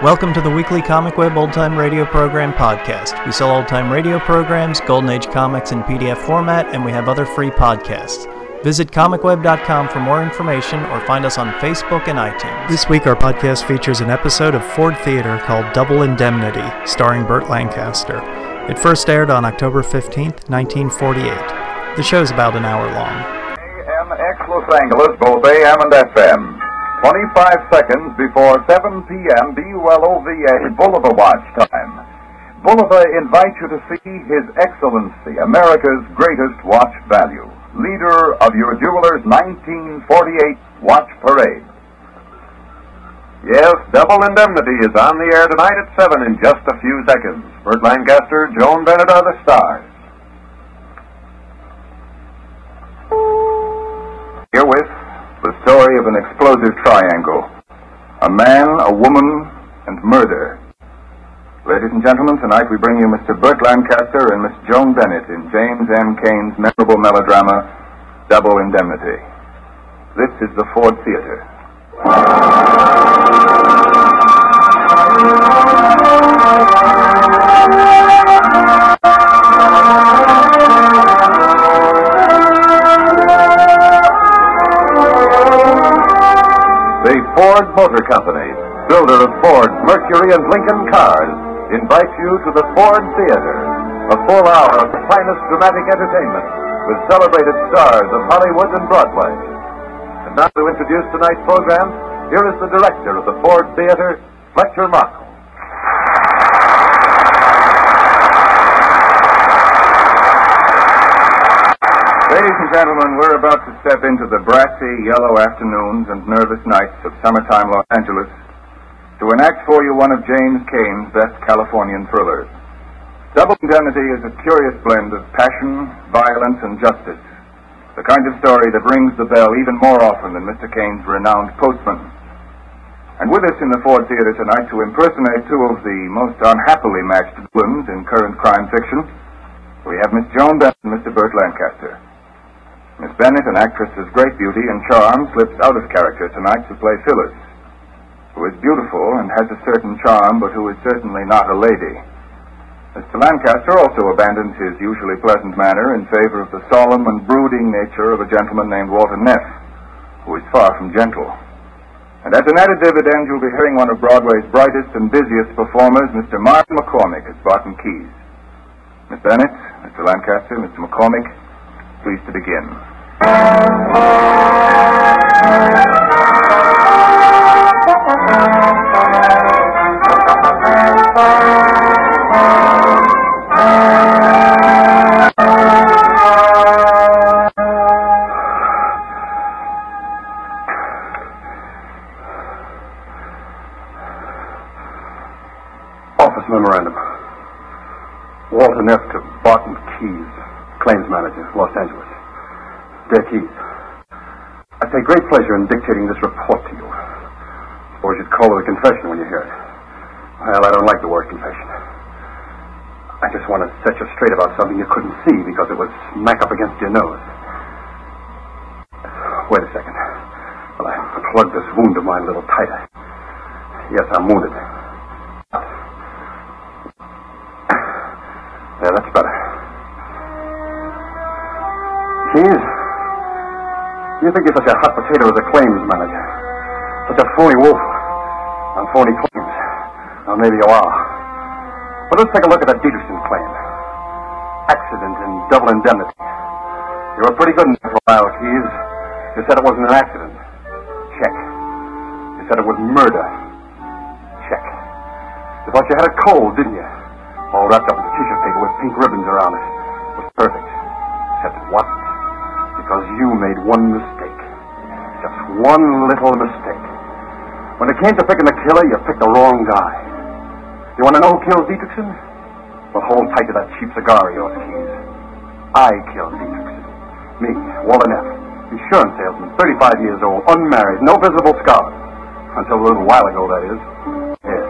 Welcome to the weekly Comic Web Old Time Radio Program podcast. We sell old time radio programs, Golden Age comics in PDF format, and we have other free podcasts. Visit comicweb.com for more information or find us on Facebook and iTunes. This week, our podcast features an episode of Ford Theater called Double Indemnity, starring Burt Lancaster. It first aired on October 15th, 1948. The show's about an hour long. KNX Los Angeles, both AM and FM. 25 seconds before 7 p.m. BULOVA Bulova watch time. Bulova invites you to see His Excellency, America's greatest watch value, leader of your jeweler's 1948 watch parade. Yes, Double Indemnity is on the air tonight at 7 in just a few seconds. Burt Lancaster, Joan Bennett are the stars. Herewith, story of an explosive triangle. A man, a woman, and murder. Ladies and gentlemen, tonight we bring you Mr. Burt Lancaster and Miss Joan Bennett in James M. Cain's memorable melodrama, Double Indemnity. This is the Ford Theater. The Ford Motor Company, builder of Ford, Mercury, and Lincoln cars, invites you to the Ford Theater, a full hour of the finest dramatic entertainment with celebrated stars of Hollywood and Broadway. And now to introduce tonight's program, here is the director of the Ford Theater, Fletcher Markle. Ladies and gentlemen, we're about to step into the brassy, yellow afternoons and nervous nights of summertime Los Angeles to enact for you one of James Cain's best Californian thrillers. Double Indemnity is a curious blend of passion, violence, and justice. The kind of story that rings the bell even more often than Mr. Cain's renowned postman. And with us in the Ford Theater tonight to impersonate two of the most unhappily matched villains in current crime fiction, we have Miss Joan Bennett and Mr. Burt Lancaster. Miss Bennett, an actress of great beauty and charm, slips out of character tonight to play Phyllis, who is beautiful and has a certain charm, but who is certainly not a lady. Mr. Lancaster also abandons his usually pleasant manner in favor of the solemn and brooding nature of a gentleman named Walter Neff, who is far from gentle. And as an added dividend, you'll be hearing one of Broadway's brightest and busiest performers, Mr. Mark McCormick, as Barton Keyes. Miss Bennett, Mr. Lancaster, Mr. McCormick, please to begin. Office Dear I take great pleasure in dictating this report to you. Or you'd call it a confession when you hear it. Well, I don't like the word confession. I just want to set you straight about something you couldn't see because it was smack up against your nose. Wait a second. Well, I plug this wound of mine a little tighter. Yes, I'm wounded. You think you're such a hot potato as a claims manager. Such a phony wolf on phony claims. Well, maybe you are. But let's take a look at that Dietrichson claim. Accident and double indemnity. You were pretty good in that for a while, Keyes. You said it wasn't an accident. Check. You said it was murder. Check. You thought you had a cold, didn't you? All wrapped up in tissue paper with pink ribbons around it. It was perfect. Except it wasn't. Because you made one one little mistake. When it came to picking the killer, you picked the wrong guy. You want to know who killed Dietrichson? Well, hold tight to that cheap cigar of yours, Keyes. I killed Dietrichson. Me, Walter Neff. Insurance salesman, 35 years old, unmarried, no visible scars. Until a little while ago, that is. Yes.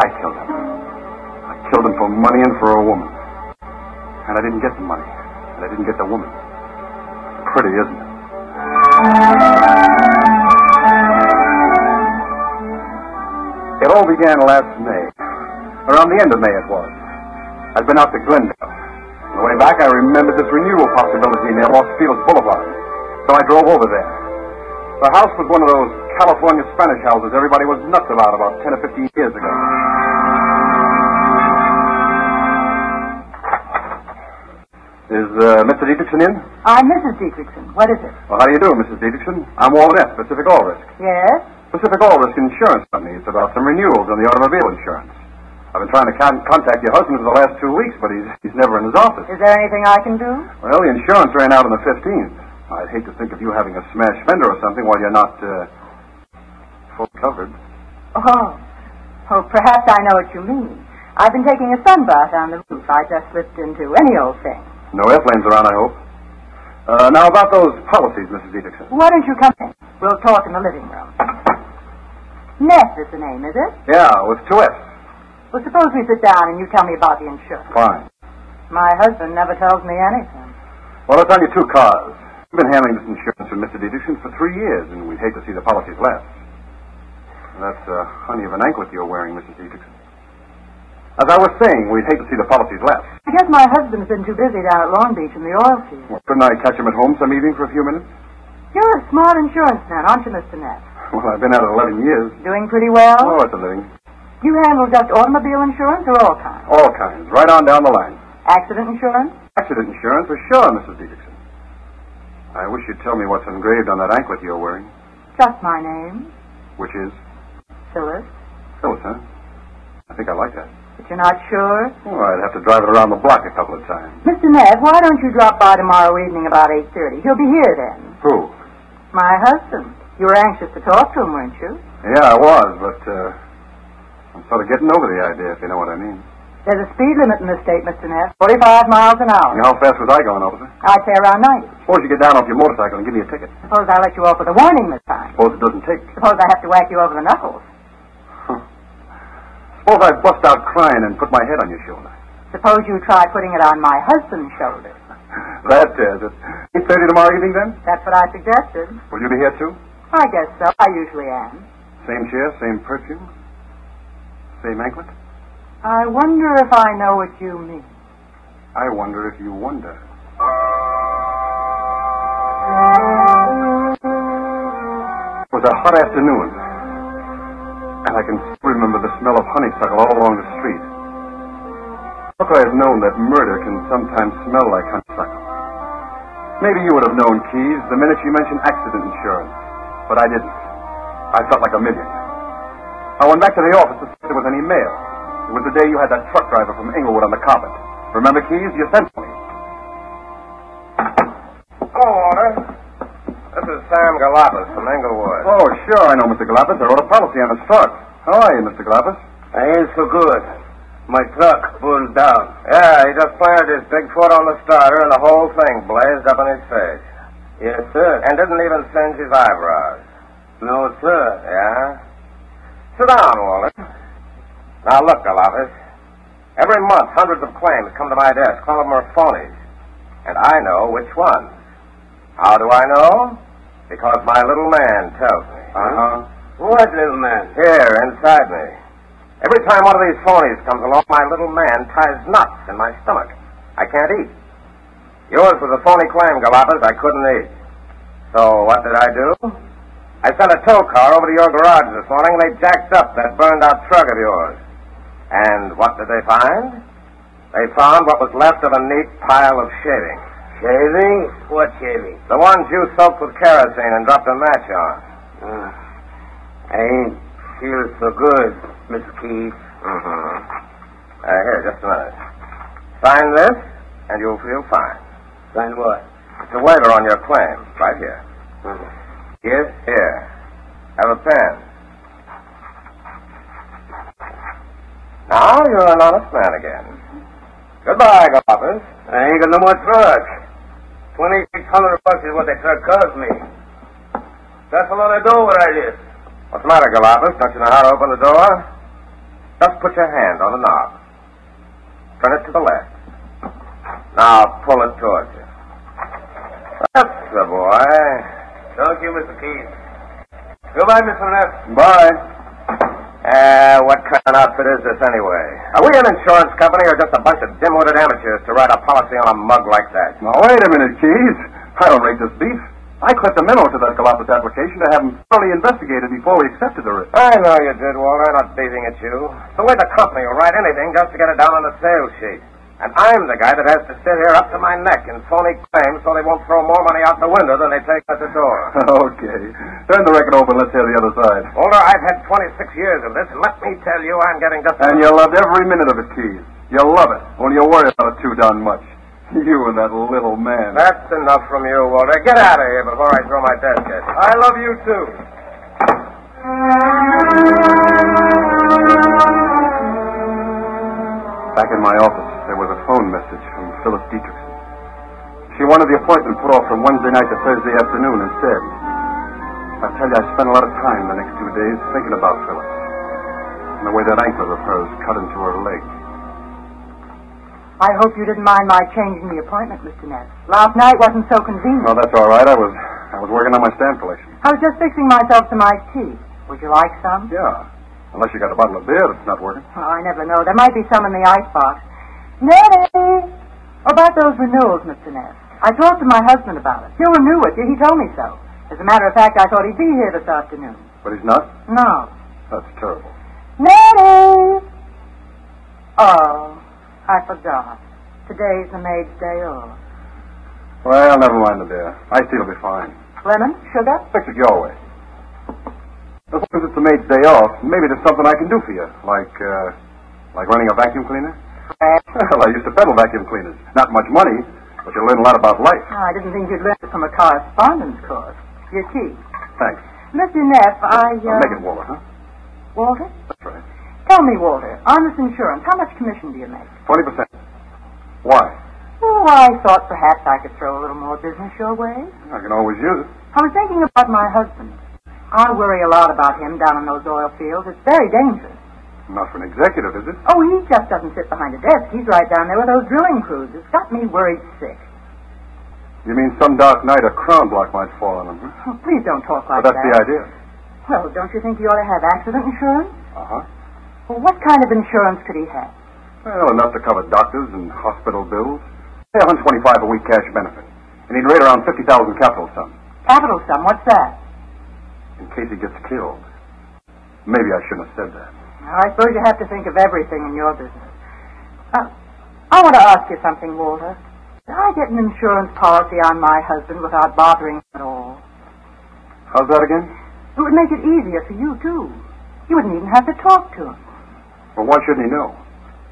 I killed him. I killed him for money and for a woman. And I didn't get the money. And I didn't get the woman. Pretty, isn't it? Began last May. Around the end of May it was. I'd been out to Glendale. On the way back, I remembered this renewal possibility near Los Feliz Boulevard. So I drove over there. The house was one of those California Spanish houses everybody was nuts about about 10 or 15 years ago. Is uh, Mr. Dietrichson in? I'm Mrs. Dietrichson. What is it? Well, how do you do, Mrs. Dietrichson? I'm F., Pacific All Risk. Yes? Pacific All Risk Insurance about some renewals on the automobile insurance. I've been trying to con- contact your husband for the last two weeks, but he's, he's never in his office. Is there anything I can do? Well, the insurance ran out on the 15th. I'd hate to think of you having a smashed fender or something while you're not uh, full covered. Oh. Oh, perhaps I know what you mean. I've been taking a sunbath on the roof. I just slipped into any old thing. No airplanes around, I hope. Uh, now, about those policies, Mrs. Dietrichson. Why don't you come in? We'll talk in the living room. Neff is the name, is it? Yeah, with two F's. Well, suppose we sit down and you tell me about the insurance. Fine. My husband never tells me anything. Well, it's on your two cars. We've been handling this insurance with Mr. Dietrichson for three years, and we'd hate to see the policies lapse. That's a honey of an anklet you're wearing, Mrs. Dietrichson. As I was saying, we'd hate to see the policies lapse. I guess my husband's been too busy down at Long Beach in the oil field. Well, couldn't I catch him at home some evening for a few minutes? You're a smart insurance man, aren't you, Mr. Neff? Well, I've been at it 11 years. Doing pretty well? Oh, it's a living. You handle just automobile insurance or all kinds? All kinds, right on down the line. Accident insurance? Accident insurance, for sure, Mrs. Dietrichson. I wish you'd tell me what's engraved on that anklet you're wearing, Just my name, which is Phyllis. Phyllis, huh? I think I like that. But you're not sure? Well, I'd have to drive it around the block a couple of times. Mr. Neff, why don't you drop by tomorrow evening about 8.30? He'll be here then. Who? My husband. You were anxious to talk to him, weren't you? Yeah, I was, but uh, I'm sort of getting over the idea, if you know what I mean. There's a speed limit in the state, Mr. Neff. 45 miles an hour. How fast was I going, officer? I'd say around 90. Suppose you get down off your motorcycle and give me a ticket. Suppose I let you off with a warning this time. Suppose it doesn't take. Suppose I have to whack you over the knuckles. Suppose I bust out crying and put my head on your shoulder. Suppose you try putting it on my husband's shoulder. That does it. 8.30 tomorrow evening, then? That's what I suggested. Will you be here, too? I guess so. I usually am. Same chair, same perfume, same anklet? I wonder if I know what you mean. I wonder if you wonder. It was a hot afternoon, and I can still remember the smell of honeysuckle all along the street. How could I have known that murder can sometimes smell like honeysuckle? Maybe you would have known, Keyes, the minute you mentioned accident insurance, but I didn't. I felt like a million. I went back to the office to see if there was any mail. It was the day you had that truck driver from Inglewood on the carpet. Remember, Keyes? You sent for me. Hello, Walter. This is Sam Garlopis from Inglewood. Oh, sure, I know, Mr. Garlopis. I wrote a policy on his truck. How are you, Mr. Garlopis? I ain't so good. My truck burned down. Yeah, he just fired his big foot on the starter and the whole thing blazed up in his face. Yes, sir. And didn't even singe his eyebrows. No, sir. Yeah? Sit down, Walter. Now, look, Garlopis. Every month, hundreds of claims come to my desk. Some of them are phonies. And I know which ones. How do I know? Because my little man tells me. Uh-huh. What little man? Here, inside me. Every time one of these phonies comes along, my little man ties knots in my stomach. I can't eat. Yours was a phony claim, Garlopis. I couldn't eat. So what did I do? I sent a tow car over to your garage this morning, and they jacked up that burned out truck of yours. And what did they find? They found what was left of a neat pile of shavings. Shaving? What shaving? The ones you soaked with kerosene and dropped a match on. Uh, I ain't feel so good, Miss Keyes. Mm-hmm. Uh, here, just a minute. Sign this, and you'll feel fine. Sign what? It's a waiver on your claim, right here. Uh, Here, here. Have a pen. Now you're an honest man again. Goodbye, Garlopis. I ain't got no more truck. Twenty-six hundred bucks is what the truck cost me. That's a lot of dough right is. What's the matter, Garlopis? Don't you know how to open the door? Just put your hand on the knob. Turn it to the left. Now pull it towards you. That's the boy. Thank you, Mr. Keyes. Goodbye, Mr. Neff. Bye. Uh, what kind of outfit is this anyway? Are we an insurance company or just a bunch of dim-witted amateurs to write a policy on a mug like that? Now, wait a minute, Keyes. I don't rate this beef. I clipped a memo to that Garlopis application to have him thoroughly investigated before we accepted the risk. I know you did, Walter. I'm not beating at you. It's the way the company will write anything just to get it down on the sales sheet. And I'm the guy that has to sit here up to my neck in phony claims so they won't throw more money out the window than they take at the door. okay. Turn the record over and let's hear the other side. Walter, I've had 26 years of this, and let me tell you, I'm getting just... And you loved every minute of it, Keyes. You love it. Only you worry about it too darn much. You and that little man. That's enough from you, Walter. Get out of here before I throw my desk at you. I love you too. Back in my office, there was a phone message from Phyllis Dietrichson. She wanted the appointment put off from Wednesday night to Thursday afternoon instead. I tell you, I spent a lot of time the next two days thinking about Phyllis and the way that ankle of hers cut into her leg. I hope you didn't mind my changing the appointment, Mr. Neff. Last night wasn't so convenient. No, that's all right. I was I was working on my stamp collection. I was just fixing myself some iced tea. Would you like some? Yeah. Unless you got a bottle of beer that's not working. Oh, I never know. There might be some in the icebox. Nettie! About those renewals, Mr. Neff. I talked to my husband about it. He'll renew it. You he told me so. As a matter of fact, I thought he'd be here this afternoon. But he's not? No. That's terrible. Nettie! Oh, I forgot. Today's the maid's day off. Well, never mind the beer. Iced tea will be fine. Lemon? Sugar? Fix it your way. As long as it's the maid's day off, maybe there's something I can do for you. Like, uh, like running a vacuum cleaner? Well, I used to peddle vacuum cleaners. Not much money, but you learn a lot about life. Oh, I didn't think you'd learn it from a correspondence course. Your tea. Thanks. Mr. Neff, I, uh... Make it Walter, huh? Walter? That's right. Tell me, Walter, on this insurance, how much commission do you make? 20%. Why? Oh, I thought perhaps I could throw a little more business your way. I can always use it. I was thinking about my husband. I worry a lot about him down in those oil fields. It's very dangerous. Not for an executive, is it? Oh, he just doesn't sit behind a desk. He's right down there with those drilling crews. It's got me worried sick. You mean some dark night a crown block might fall on him, huh? Oh, please don't talk like that. But that's that. the idea. Well, don't you think he ought to have accident insurance? Uh-huh. Well, what kind of insurance could he have? Well, enough to cover doctors and hospital bills. Say 125 a week cash benefit. And he'd rate around 50,000 capital sum. Capital sum, what's that? In case he gets killed. Maybe I shouldn't have said that. Now, I suppose you have to think of everything in your business. Uh, I want to ask you something, Walter. Did I get an insurance policy on my husband without bothering him at all? How's that again? It would make it easier for you, too. You wouldn't even have to talk to him. Well, why shouldn't he know?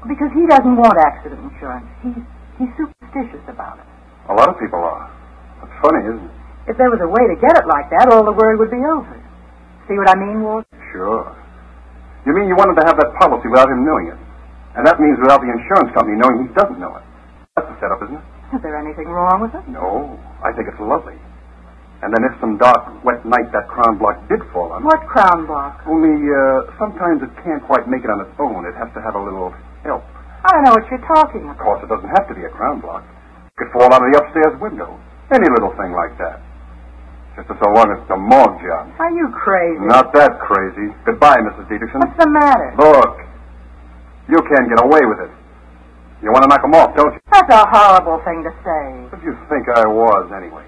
Because he doesn't want accident insurance. He's, he's superstitious about it. A lot of people are. That's funny, isn't it? If there was a way to get it like that, all the worry would be over. See what I mean, Walter? Sure. You mean you wanted to have that policy without him knowing it? And that means without the insurance company knowing he doesn't know it. That's the setup, isn't it? Is there anything wrong with it? No. I think it's lovely. And then if some dark, wet night that crown block did fall on, What crown block? only uh, sometimes it can't quite make it on its own. It has to have a little help. I don't know what you're talking Of course, it doesn't have to be a crown block. It could fall out of the upstairs window. Any little thing like that. Just so long as it's a morgue job. Are you crazy? Not that crazy. Goodbye, Mrs. Dietrichson. What's the matter? Look, you can't get away with it. You want to knock 'em off, don't you? That's a horrible thing to say. What do you think I was, anyway?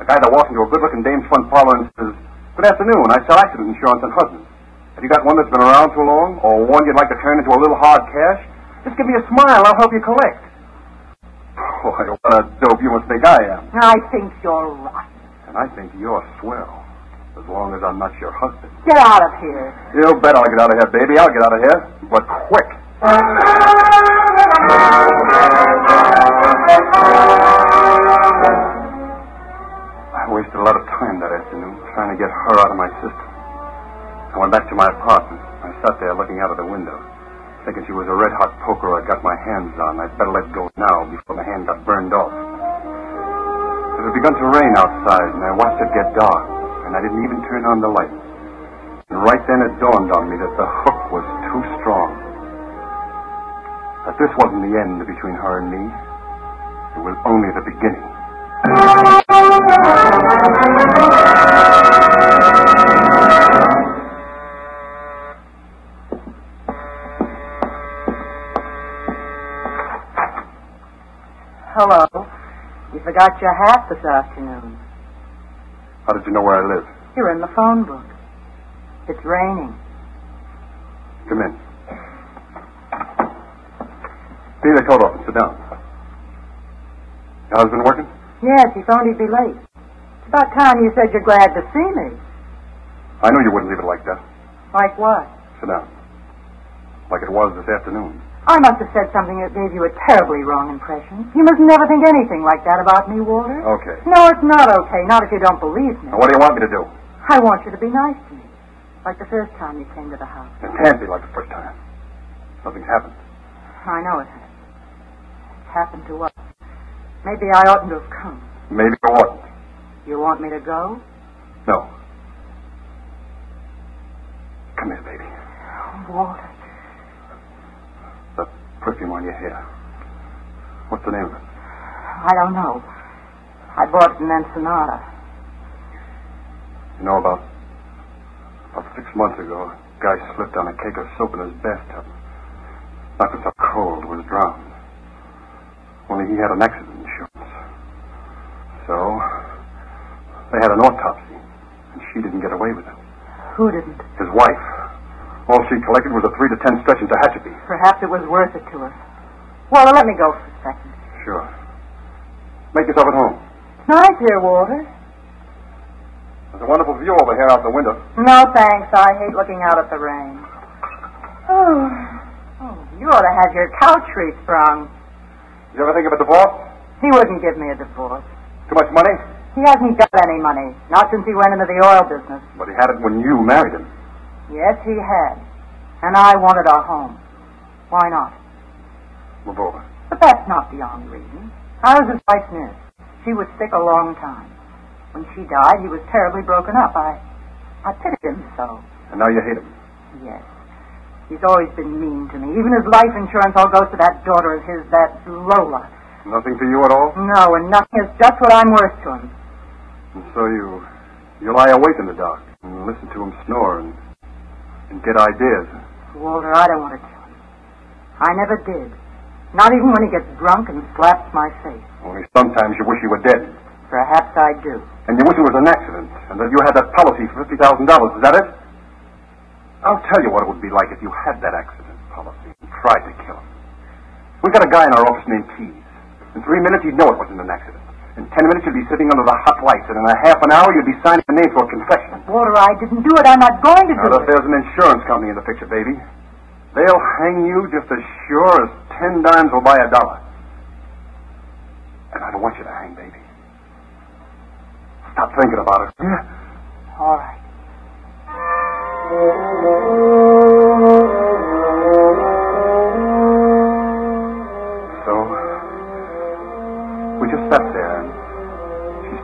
A guy that walks into a good-looking dame's front parlor and says, Good afternoon, I sell accident insurance on husbands. Have you got one that's been around too long, or one you'd like to turn into a little hard cash? Just give me a smile, I'll help you collect. Boy, what a dope you must think I am. I think you're rotten. I think you're swell, as long as I'm not your husband. Get out of here. You bet I'll get out of here, baby. I'll get out of here, but quick. I wasted a lot of time that afternoon trying to get her out of my system. I went back to my apartment. I sat there looking out of the window, thinking she was a red hot poker I'd got my hands on. I'd better let go now before my hand got burned off. It had begun to rain outside, and I watched it get dark, and I didn't even turn on the light. And right then it dawned on me that the hook was too strong. That this wasn't the end between her and me. It was only the beginning. Hello forgot your hat this afternoon. How did you know where I live? You're in the phone book. It's raining. Come in. Be the coat off and sit down. Your husband working? Yes, he phoned he'd be late. It's about time you said you're glad to see me. I knew you wouldn't leave it like that. Like what? Sit down. Like it was this afternoon. I must have said something that gave you a terribly wrong impression. You must never think anything like that about me, Walter. Okay. No, it's not okay. Not if you don't believe me. Now, what do you want me to do? I want you to be nice to me. Like the first time you came to the house. It can't be like the first time. Nothing's happened. I know it has. It's happened to us. Maybe I oughtn't to have come. Maybe you wouldn't. You want me to go? No. Come here, baby. Walter. Perfume on your hair. What's the name of it? I don't know. I bought it in Ensenada. You know, about about six months ago, a guy slipped on a cake of soap in his bathtub. Knocked himself cold, was drowned. Only he had an accident insurance. So, they had an autopsy, and she didn't get away with it. Who didn't? His wife. All she collected was a three to ten stretch into Tehachapi. Perhaps it was worth it to her. Walter, let me go for a second. Sure. Make yourself at home. It's nice here, Walter. There's a wonderful view over here out the window. No, thanks. I hate looking out at the rain. Oh, oh you ought to have your couch resprung. Did you ever think of a divorce? He wouldn't give me a divorce. Too much money? He hasn't got any money. Not since he went into the oil business. But he had it when you married him. Yes, he had. And I wanted a home. Why not? Move. But that's not the only reason. I was his wife's nurse. She was sick a long time. When she died, he was terribly broken up. I, I pitied him so. And now you hate him. Yes. He's always been mean to me. Even his life insurance all goes to that daughter of his, that Lola. Nothing to you at all? No, and nothing is just what I'm worth to him. And so you you lie awake in the dark and listen to him snore and and get ideas. Walter, I don't want to kill him. I never did. Not even when he gets drunk and slaps my face. Only sometimes you wish you were dead. Perhaps I do. And you wish it was an accident and that you had that policy for fifty thousand dollars. Is that it? I'll tell you what it would be like if you had that accident policy and tried to kill him. We've got a guy in our office named Keyes. In three minutes he'd know it wasn't an accident. In ten minutes you'll be sitting under the hot lights, and in a half an hour you'll be signing a name for a confession. Walter, I didn't do it. I'm not going to do it. Now, if it. there's an insurance company in the picture, baby, they'll hang you just as sure as ten dimes will buy a dollar. And I don't want you to hang, baby. Stop thinking about it. Yeah. All right.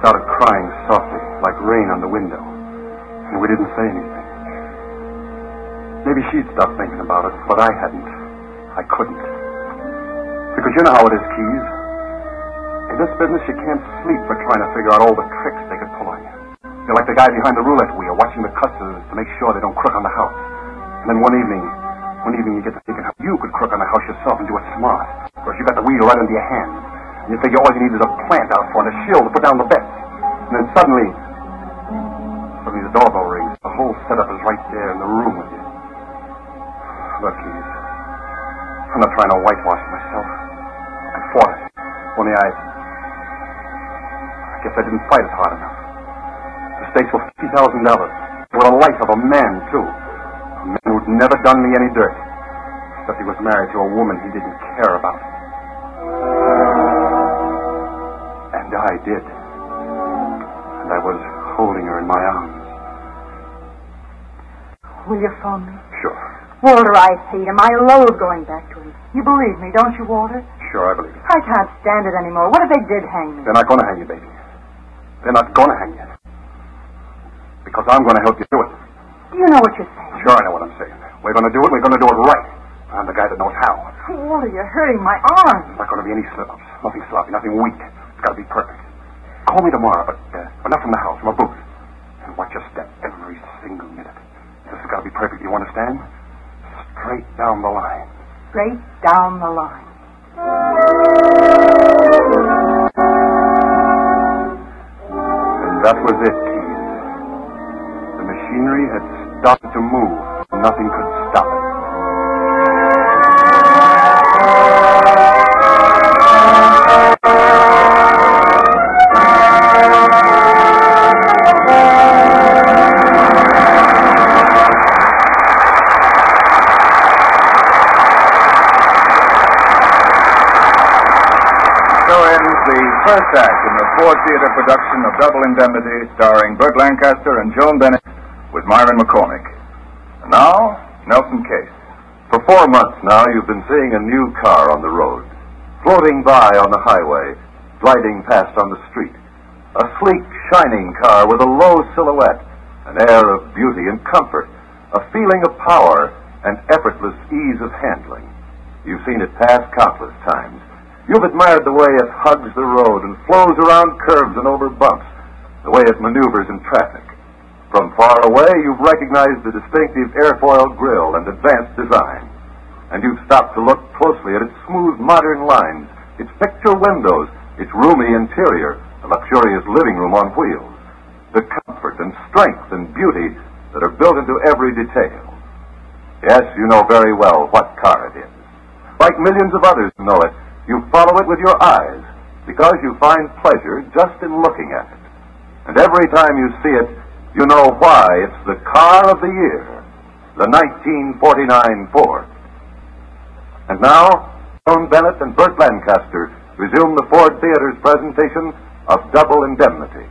Started crying softly, like rain on the window. And we didn't say anything. Maybe she'd stopped thinking about it, but I hadn't. I couldn't. Because you know how it is, Keyes. In this business, you can't sleep for trying to figure out all the tricks they could pull on you. You're like the guy behind the roulette wheel, watching the customers to make sure they don't crook on the house. And then one evening, one evening you get to thinking how you could crook on the house yourself and do it smart. Because you got the wheel right under your hand. You figure all you need is a plant out front, a shield to put down the bets. And then suddenly, suddenly the doorbell rings. The whole setup is right there in the room with you. Look, Keyes, I'm not trying to whitewash myself. I fought it. Only I, I guess I didn't fight it hard enough. The stakes were fifty thousand dollars. For the life of a man, too. A man who'd never done me any dirt. Except he was married to a woman he didn't care about. Did. And I was holding her in my arms. Will you phone me? Sure. Walter, I hate him. I loathe going back to him. You believe me, don't you, Walter? Sure, I believe you. I can't stand it anymore. What if they did hang me? They're not going to hang you, baby. They're not going to hang you. Because I'm going to help you do it. Do you know what you're saying? Sure, I know what I'm saying. We're going to do it. We're going to do it right. I'm the guy that knows how. Walter, you're hurting my arm. There's not going to be any slip-ups. Nothing sloppy. Nothing weak. Call me tomorrow, but uh, well, not from the house, from a booth. And watch your step every single minute. This has got to be perfect, you understand? Straight down the line. Straight down the line. And that was it. Theater production of Double Indemnity, starring Burt Lancaster and Joan Bennett, with Myron McCormick. And now, Nelson Case. For four months now, you've been seeing a new car on the road, floating by on the highway, gliding past on the street. A sleek, shining car with a low silhouette, an air of beauty and comfort, a feeling of power, and effortless ease of handling. You've seen it pass countless times. You've admired the way it hugs the road and flows around curves and over bumps, the way it maneuvers in traffic. From far away, you've recognized the distinctive airfoil grille and advanced design. And you've stopped to look closely at its smooth modern lines, its picture windows, its roomy interior, a luxurious living room on wheels, the comfort and strength and beauty that are built into every detail. Yes, you know very well what car it is. Like millions of others know it, you follow it with your eyes because you find pleasure just in looking at it. And every time you see it, you know why it's the car of the year, the 1949 Ford. And now, Joan Bennett and Burt Lancaster resume the Ford Theater's presentation of Double Indemnity.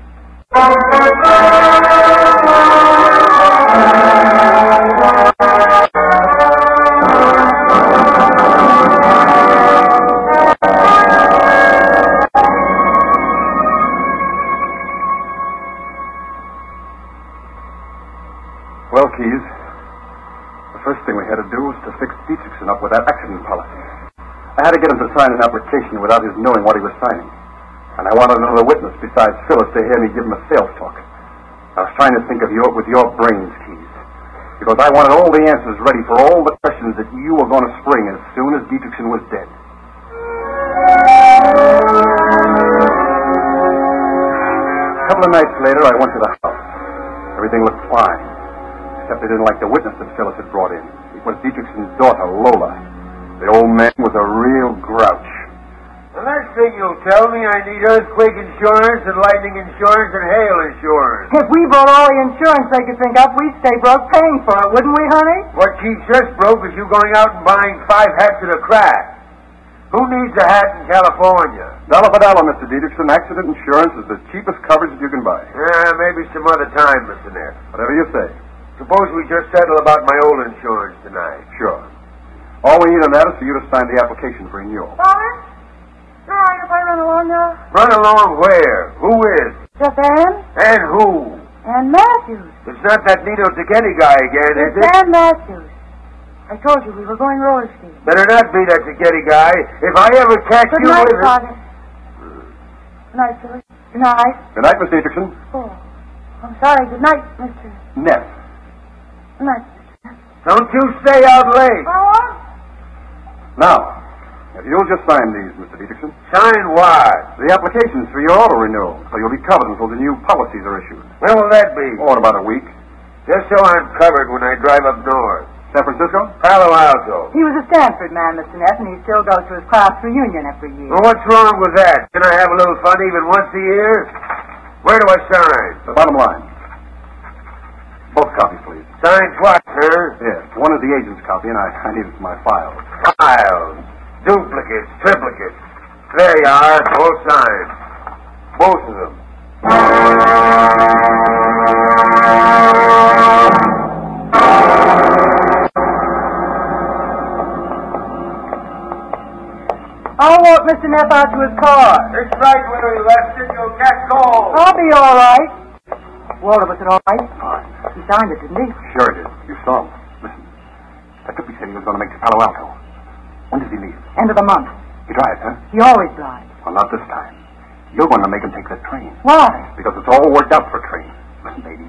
I had to get him to sign an application without his knowing what he was signing. And I wanted another witness besides Phyllis to hear me give him a sales talk. I was trying to think of you with your brains, Keys. Because I wanted all the answers ready for all the questions that you were going to spring as soon as Dietrichson was dead. A couple of nights later, I went to the house. Everything looked fine, except they didn't like the witness that Phyllis had brought in. It was Dietrichson's daughter, Lola. The old man was a real grouch. The next thing you'll tell me, I need earthquake insurance and lightning insurance and hail insurance. If we bought all the insurance they could think up, we'd stay broke paying for it, wouldn't we, honey? What keeps us broke is you going out and buying five hats at a crack. Who needs a hat in California? Dollar for dollar, Mr. Dietrichson. Accident insurance is the cheapest coverage that you can buy. Uh, maybe some other time, Mr. Neff. Whatever you say. Suppose we just settle about my old insurance tonight. Sure. All we need on that is for you to sign the application for renewal. Father? All right if I run along now. Run along where? Who is? Just Ann And who? and Matthews. It's not that Nino Zachetti guy again, is It's it? Ann Matthews. I told you we were going roller skating. Better not be that Zachetti guy. If I ever catch Good you night, with. Father. Good night, Phyllis. Good night. Good night, Miss Dietrichson. Oh, I'm sorry. Good night, Mr. Neff. Good night. Don't you stay out late. Oh? Now, if you'll just sign these, Mr. Dietrichson. Sign what? The applications for your auto renewal, so you'll be covered until the new policies are issued. When will that be? Oh, in about a week. Just so I'm covered when I drive up north. San Francisco? Palo Alto. He was a Stanford man, Mr. Neff, and he still goes to his class reunion every year. Well, what's wrong with that? Can I have a little fun even once a year? Where do I sign? The bottom line. Both copies, please. Sign twice, sir? Yes. One of the agent's copy, and I, I need it for my file. Files. Duplicates, triplicates. There you are, both signed. Both of them. I'll walk Mr. Neff out to his car. It's right where he left it. You'll get cold. I'll be all right. Walter, was it all right? Fine. He signed it, didn't he? Sure it is. You saw him. Listen. That be said he was going to make to Palo Alto. When does he leave? End of the month. He drives, huh? He always drives. Well, not this time. You're going to make him take that train. Why? Because it's all worked out for trains. Listen, baby.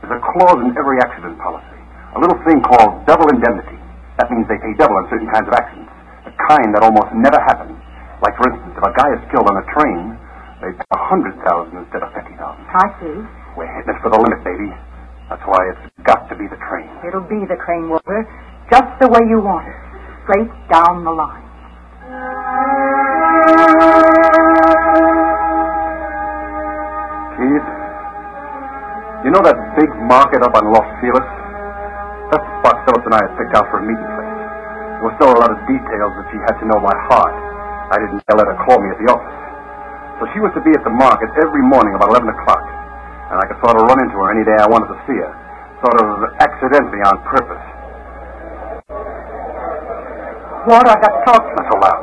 There's a clause in every accident policy. A little thing called double indemnity. That means they pay double on certain kinds of accidents. The kind that almost never happen. Like, for instance, if a guy is killed on a train, they pay a hundred thousand instead of fifty thousand. I see. We're hitting it for the limit, baby. That's why it's got to be the train. It'll be the train, Walter. Just the way you want it. Straight down the line. Keyes, you know that big market up on Los Feliz? That's the spot Phyllis and I had picked out for a meeting place. There were still a lot of details that she had to know by heart. I didn't let her call me at the office. So she was to be at the market every morning about 11 o'clock. And I could sort of run into her any day I wanted to see her. Sort of accidentally on purpose. Walter, I've got to talk. Not so loud.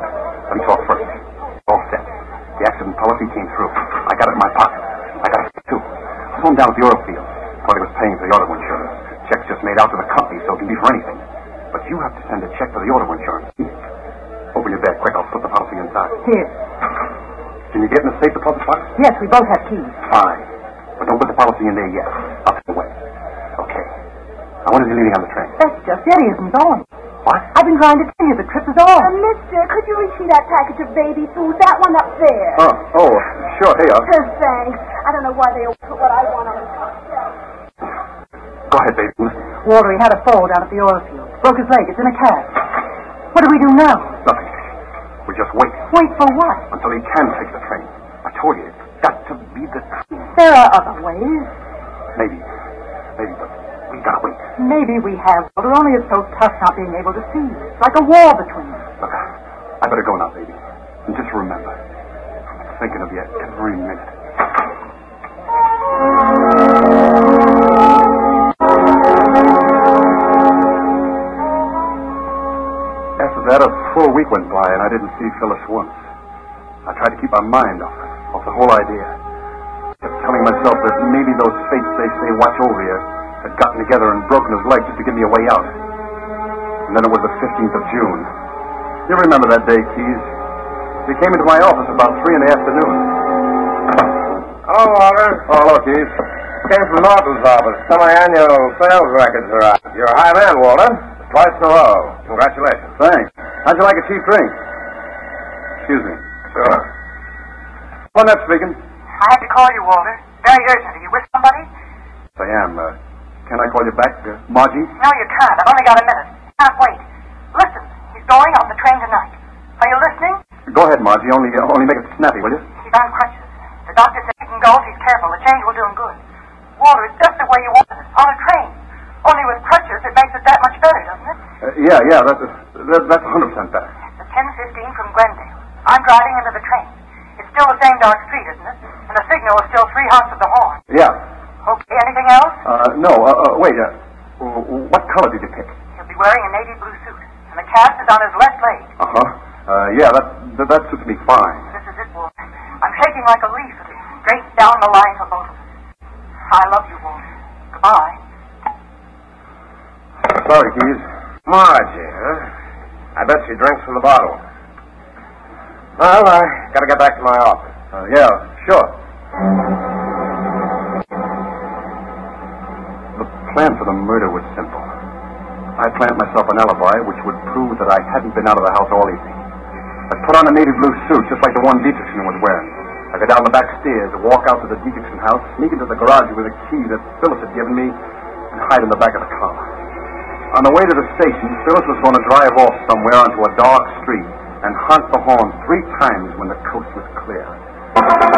Let me talk first. All set. The accident policy came through. I got it in my pocket. I got it too. I him down at the oil field. Thought he was paying for the auto insurance. Check's just made out to the company, so it can be for anything. But you have to send a check for the auto insurance. Open your bag quick. I'll put the policy inside. Here. Can you get in the safe deposit box? Yes, we both have keys. Fine. But don't put the policy in there yet. I'll put it away. Okay. Now, when is he leaving on the train? That's just it. He isn't going. What? I've been trying to tell you the trip is off. Uh, mister, could you reach me that package of baby food? That one up there. Oh, oh, sure. Here you are. Oh, thanks. I don't know why they always put what I want on the top shelf. Go ahead, baby. Listen. Walter, he had a fall down at the oil field. Broke his leg. It's in a cast. What do we do now? Nothing. We just wait Wait for what? until he can take the train. I told you, it's got to be the train. There are other ways. Maybe. Maybe, but we gotta wait. Maybe we have, Walter, only it's so tough not being able to see. It's like a wall between us. Look, I better go now, baby. And just remember, I'm thinking of you every minute. After that, a full week went by, and I didn't see Phyllis once. I tried to keep my mind off off the whole idea. Maybe those fates they say watch over you had gotten together and broken his leg just to give me a way out. And then it was the 15th of June. You remember that day, Keyes? You came into my office about 3 in the afternoon. Hello, Walter. Oh, hello, Keyes. Came from Norton's office. Semi-annual sales records are out. You're a high man, Walter. Twice in a row. Congratulations. Thanks. How'd you like a cheap drink? Excuse me. Sure. One that's speaking. I had to call you, Walter. Very urgent. Are you with somebody? Yes, I am. Uh, can I call you back, uh, Margie? No, you can't. I've only got a minute. Can't wait. Listen, he's going on the train tonight. Are you listening? Go ahead, Margie. Only, uh, only make it snappy, will you? He's on crutches. The doctor said he can go if he's careful. The change will do him good. Walter, it's just the way you wanted it. On a train. Only with crutches, it makes it that much better, doesn't it? Uh, yeah, yeah. That's, that, that's 100% better. It's 10.15 from Glendale. I'm driving into the train. It's still the same dark street, isn't it? And the signal is still three honks of the horn. Yeah. Okay, anything else? Uh, no, uh, uh, wait. Uh, what color did you pick? He'll be wearing a navy blue suit. And the cast is on his left leg. Uh-huh. Uh, yeah, that, that, that suits me fine. This is it, Walter. I'm shaking like a leaf. Straight down the line for both of us. I love you, Walter. Goodbye. Sorry, Keyes. Margie, huh? I bet she drinks from the bottle. Well, I gotta get back to my office. Uh, yeah, sure. The plan for the murder was simple. I planned myself an alibi which would prove that I hadn't been out of the house all evening. I put on a navy blue suit just like the one Dietrichson was wearing. I go down the back stairs, walk out to the Dietrichson house, sneak into the garage with a key that Phyllis had given me, and hide in the back of the car. On the way to the station, Phyllis was going to drive off somewhere onto a dark street and honk the horn three times when the coast was clear. Oh,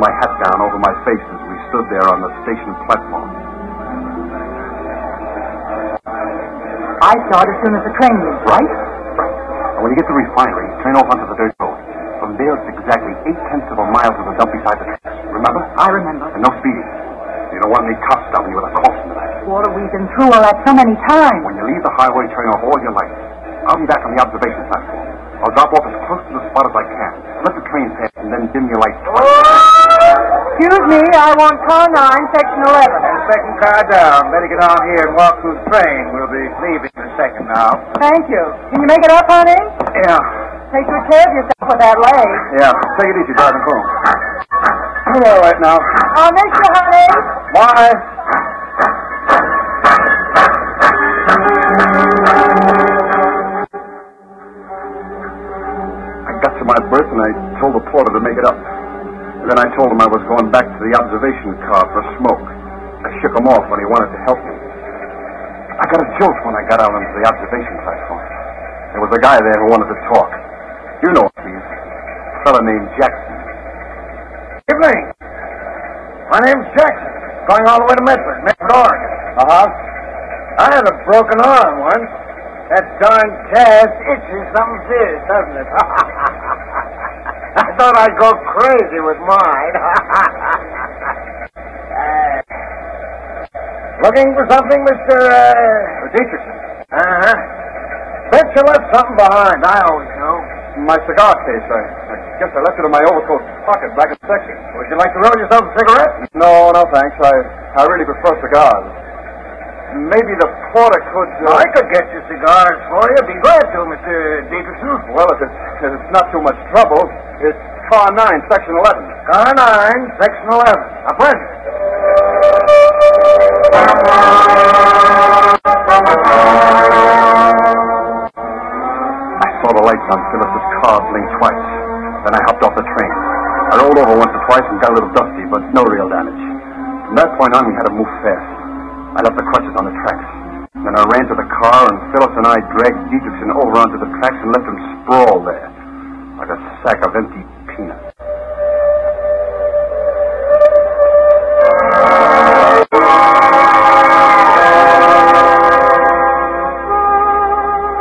my hat down over my face as we stood there on the station platform. I start as soon as the train leaves, right? Right. And when you get to the refinery, turn off onto the dirt road. From there, it's exactly eight tenths of a mile to the dump beside the tracks. Remember? I remember. And no speeding. You don't want any cops stopping you with a caution to that. Walter, we've been through all that so many times. When you leave the highway, turn off all your lights. I'll be back on the observation platform. I'll drop off as close to the spot as I can. Let the train pass and then dim your lights want car 9, section 11. And Second car down. Better get on here and walk through the train. We'll be leaving in a second now. Thank you. Can you make it up, honey? Yeah. Take good care of yourself with that leg. Yeah. Take it easy, driving home. You're all right now. I'll miss you, honey. Bye. I got to my berth and I told the porter to make it up. Then I told him I was going back to the observation car for a smoke. I shook him off when he wanted to help me. I got a jolt when I got out onto the observation platform. There was a guy there who wanted to talk. You know him, he's a fellow named Jackson. Evening. My name's Jackson. Going all the way to Medford, Medford, Oregon. Uh-huh. I had a broken arm once. That darn cast itches something serious, doesn't it? I thought I'd go crazy with mine. Uh, looking for something, Mr. Uh... Dietrichson. Uh-huh. Bet you left something behind. I always know. My cigar case. I, I guess I left it in my overcoat pocket back in the section. Would you like to roll yourself a cigarette? No, no, thanks. I, I really prefer cigars. Maybe the porter could. Uh... I could get you cigars for you. Be glad to, Mr. Dietrichson. Well, if it's, if it's not too much trouble, it's car 9, section 11. Car 9, section 11. A pleasure. I saw the lights on Phyllis's car blink twice. Then I hopped off the train. I rolled over once or twice and got a little dusty, but no real damage. From that point on, we had to move fast. I left the crutches on the tracks. Then I ran to the car, and Phyllis and I dragged Dietrichson over onto the tracks and left him sprawled there, like a sack of empty peanuts.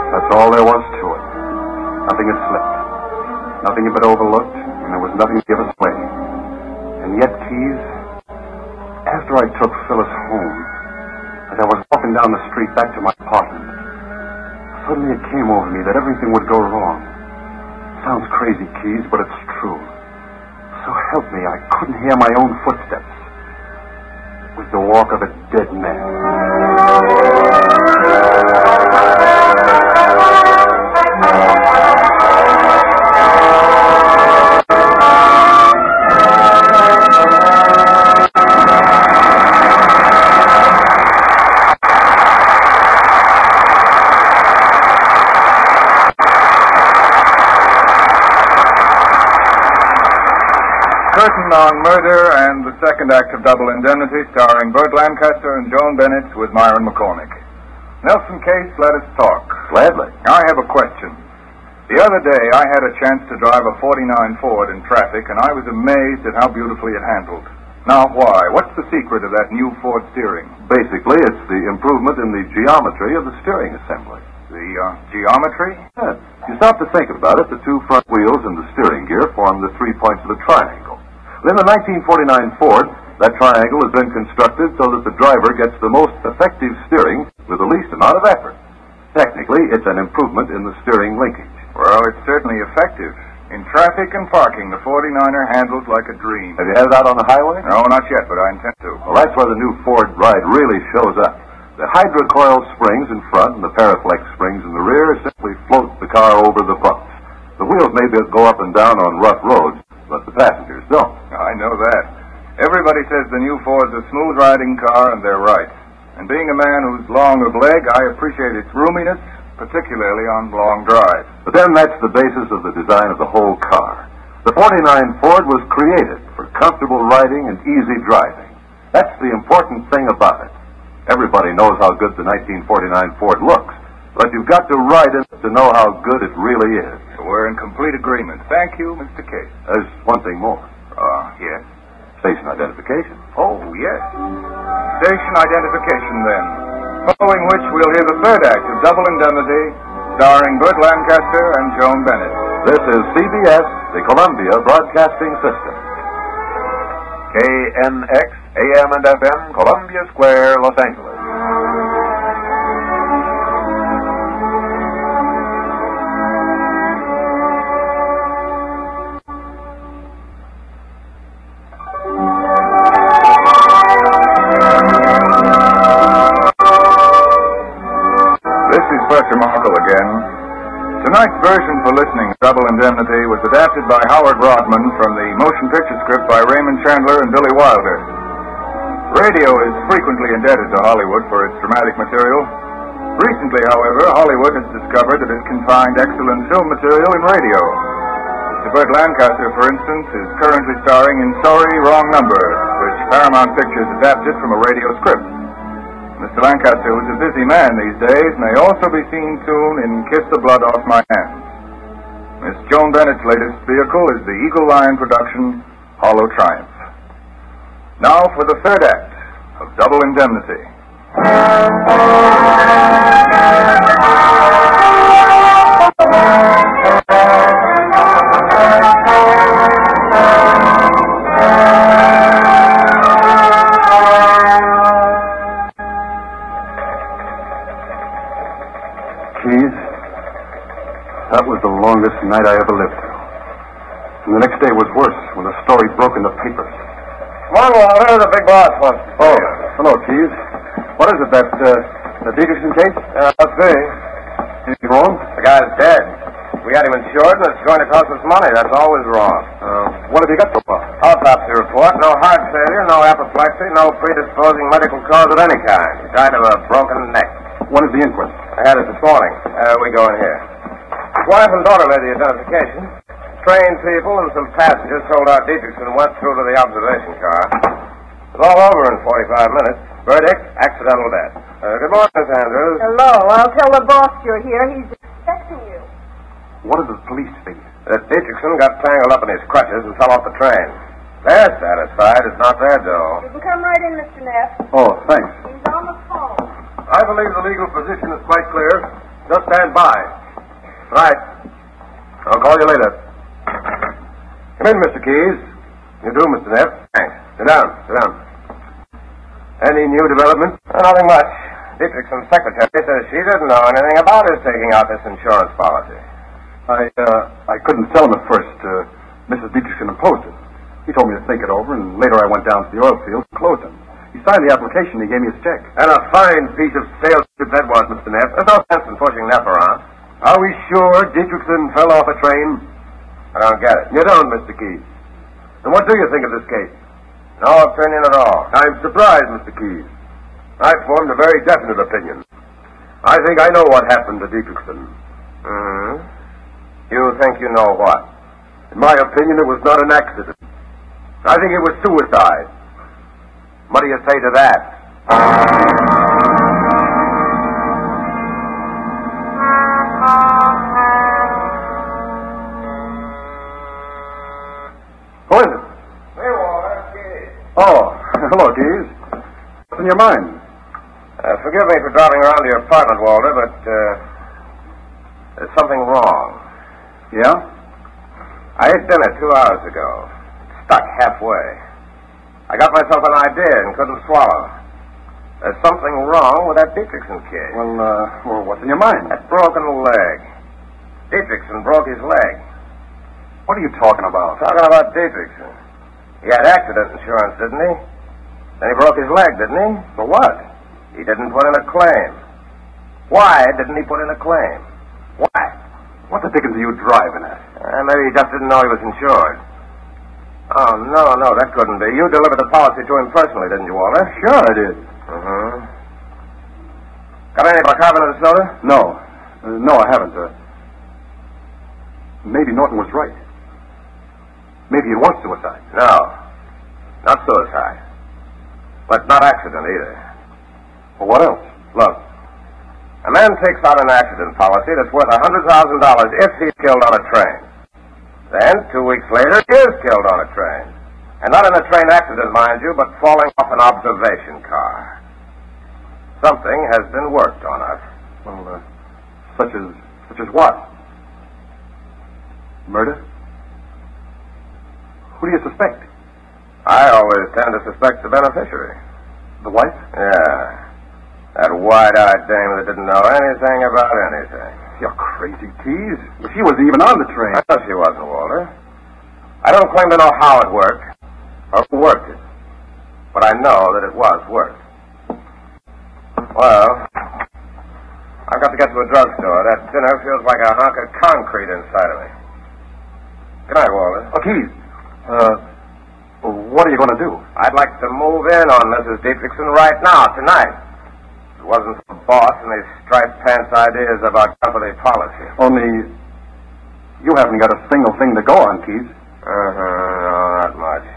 That's all there was to it. Nothing had slipped. Nothing had been overlooked, and there was nothing to give us away. And yet, Keyes, after I took Phyllis home, as I was walking down the street back to my suddenly it came over me that everything would go wrong. Sounds crazy, Keyes, but it's true. So help me, I couldn't hear my own footsteps. It was the walk of a dead man. Murder and the second act of Double Indemnity, starring Burt Lancaster and Joan Bennett with Myron McCormick. Nelson Case, let us talk. Gladly. I have a question. The other day, I had a chance to drive a 49 Ford in traffic, and I was amazed at how beautifully it handled. Now, why? What's the secret of that new Ford steering? Basically, it's the improvement in the geometry of the steering assembly. The uh, geometry? Yeah. You stop to think about it, the two front wheels and the steering gear form the three points of the triangle. In the 1949 Ford, that triangle has been constructed so that the driver gets the most effective steering with the least amount of effort. Technically, it's an improvement in the steering linkage. Well, it's certainly effective. In traffic and parking, the 49er handles like a dream. Have you had it out on the highway? No, not yet, but I intend to. Well, that's where the new Ford ride really shows up. The hydrocoil springs in front and the Paraflex springs in the rear simply float the car over the bumps. The wheels may be- go up and down on rough roads, but the passengers don't. I know that. Everybody says the new Ford's a smooth riding car, and they're right. And being a man who's long of leg, I appreciate its roominess, particularly on long drives. But then that's the basis of the design of the whole car. The 49 Ford was created for comfortable riding and easy driving. That's the important thing about it. Everybody knows how good the 1949 Ford looks, but you've got to ride it to know how good it really is. We're in complete agreement. Thank you, Mr. Case. There's one thing more. Uh, yes? Station identification. Oh, yes. Station identification, then. Following which, we'll hear the third act of Double Indemnity, starring Burt Lancaster and Joan Bennett. This is CBS, the Columbia Broadcasting System. KNX, AM and FM, Columbia Square, Los Angeles. By Howard Rodman from the motion picture script by Raymond Chandler and Billy Wilder. Radio is frequently indebted to Hollywood for its dramatic material. Recently, however, Hollywood has discovered that it can find excellent film material in radio. Mr. Burt Lancaster, for instance, is currently starring in Sorry, Wrong Number, which Paramount Pictures adapted from a radio script. Mr. Lancaster, who's a busy man these days, may also be seen soon in Kiss the Blood Off My Hands. Bennett's latest vehicle is the Eagle Lion production, Hollow Triumph. Now for the third act of Double Indemnity. That was the longest night I ever lived through. And the next day was worse when the story broke in the papers. Come on, Walter. The big boss wants to Oh, hello, Keyes. What is it, that, uh, the Dietrichson case? Yeah, let's see. Anything wrong? The guy's dead. We had him insured, and it's going to cost us money. That's always wrong. Uh, what have you got so far? Autopsy report. No heart failure, no apoplexy, no predisposing medical cause of any kind. He died of a broken neck. When is the inquest? I had it this morning. Uh, we go in here. His wife and daughter made the identification. Trained people and some passengers told our Dietrichson went through to the observation car. It was all over in 45 minutes. Verdict, accidental death. Uh, good morning, Miss Andrews. Hello. I'll tell the boss you're here. He's expecting you. What did the police figure? That Dietrichson got tangled up in his crutches and fell off the train. They're satisfied. It's not their dough. You can come right in, Mr. Neff. Oh, thanks. He's on the phone. I believe the legal position is quite clear. Just stand by. Right. I'll call you later. Come in, Mr. Keyes. You do, Mr. Neff. Thanks. Sit down. Sit down. Any new development? Uh, nothing much. Dietrichson's secretary says she didn't know anything about his taking out this insurance policy. I, uh, I couldn't tell him at first. Uh, Mrs. Dietrichson opposed it. He told me to think it over, and later I went down to the oil field and closed him. He signed the application. He gave me his check. And a fine piece of salesmanship that was, Mr. Neff. There's no sense in pushing Neff around. Are we sure Dietrichson fell off a train? I don't get it. You don't, Mr. Keyes. And what do you think of this case? No opinion at all. I'm surprised, Mr. Keyes. I formed a very definite opinion. I think I know what happened to Dietrichson. hmm You think you know what? In my opinion, it was not an accident. I think it was suicide. What do you say to that? Hello, Keyes. What's in your mind? Uh, forgive me for driving around to your apartment, Walter, but uh, there's something wrong. Yeah? I ate dinner two hours ago. Stuck halfway. I got myself an idea and couldn't swallow. There's something wrong with that Dietrichson kid. Well, uh, well, what's in your mind? That broken leg. Dietrichson broke his leg. What are you talking about? Talking about Dietrichson. He had accident insurance, didn't he? Then he broke his leg, didn't he? For what? He didn't put in a claim. Why didn't he put in a claim? Why? What the dickens are you driving at? Uh, maybe he just didn't know he was insured. Oh, no, no, that couldn't be. You delivered the policy to him personally, didn't you, Walter? Sure, I did. Uh-huh. Got any bicarbonate of soda? No. Uh, no, I haven't. Uh, maybe Norton was right. Maybe it was suicide. No. Not suicide. But not accident either. Well, what else? Look. A man takes out an accident policy that's worth a $100,000 if he's killed on a train. Then, two weeks later, he is killed on a train. And not in a train accident, mind you, but falling off an observation car. Something has been worked on us. Well, uh, such as such as what? Murder? Who do you suspect? I always tend to suspect the beneficiary. The wife? Yeah. That wide-eyed dame that didn't know anything about anything. You're crazy, Keyes. She wasn't even on the train. I know she wasn't, Walter. I don't claim to know how it worked, or who worked it. But I know that it was worked. Well, I've got to get to a drugstore. That dinner feels like a hunk of concrete inside of me. Good night, Walter. Oh, Keyes. Uh, what are you going to do? I'd like to move in on Mrs. Dietrichson right now, tonight. If it wasn't for boss and his striped pants ideas about company policy. Only you haven't got a single thing to go on, Keyes. Uh-huh, no, not much.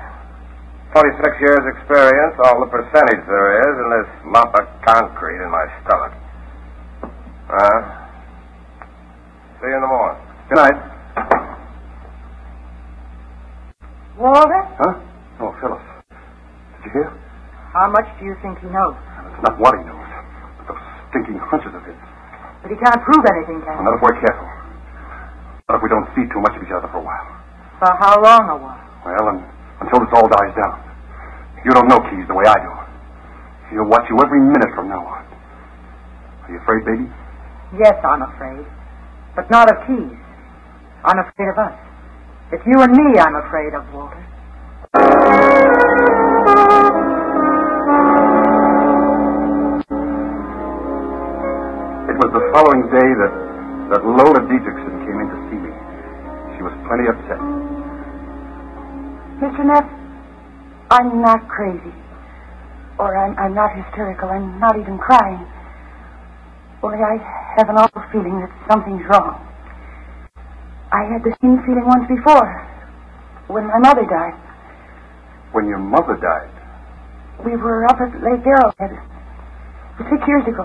26 years experience, all the percentage there is, and this lump of concrete in my stomach. Uh, see you in the morning. Good night. Walter, Huh? Oh, Phyllis. Did you hear? how much do you think he knows? It's not what he knows, but those stinking hunches of his. But he can't prove anything, can he? Not if we're careful. Not if we don't see too much of each other for a while. For how long a while? Well, and, until this all dies down. You don't know Keyes the way I do. He'll watch you every minute from now on. Are you afraid, baby? Yes, I'm afraid. But not of Keyes. I'm afraid of us. It's you and me I'm afraid of, Walter. It was the following day that, that Lola Dietrichson came in to see me. She was plenty upset. Mr. Neff, I'm not crazy. Or I'm, I'm not hysterical. I'm not even crying. Only I have an awful feeling that something's wrong. I had the same feeling once before, when my mother died. When your mother died, We were up at Lake Arrowhead six years ago,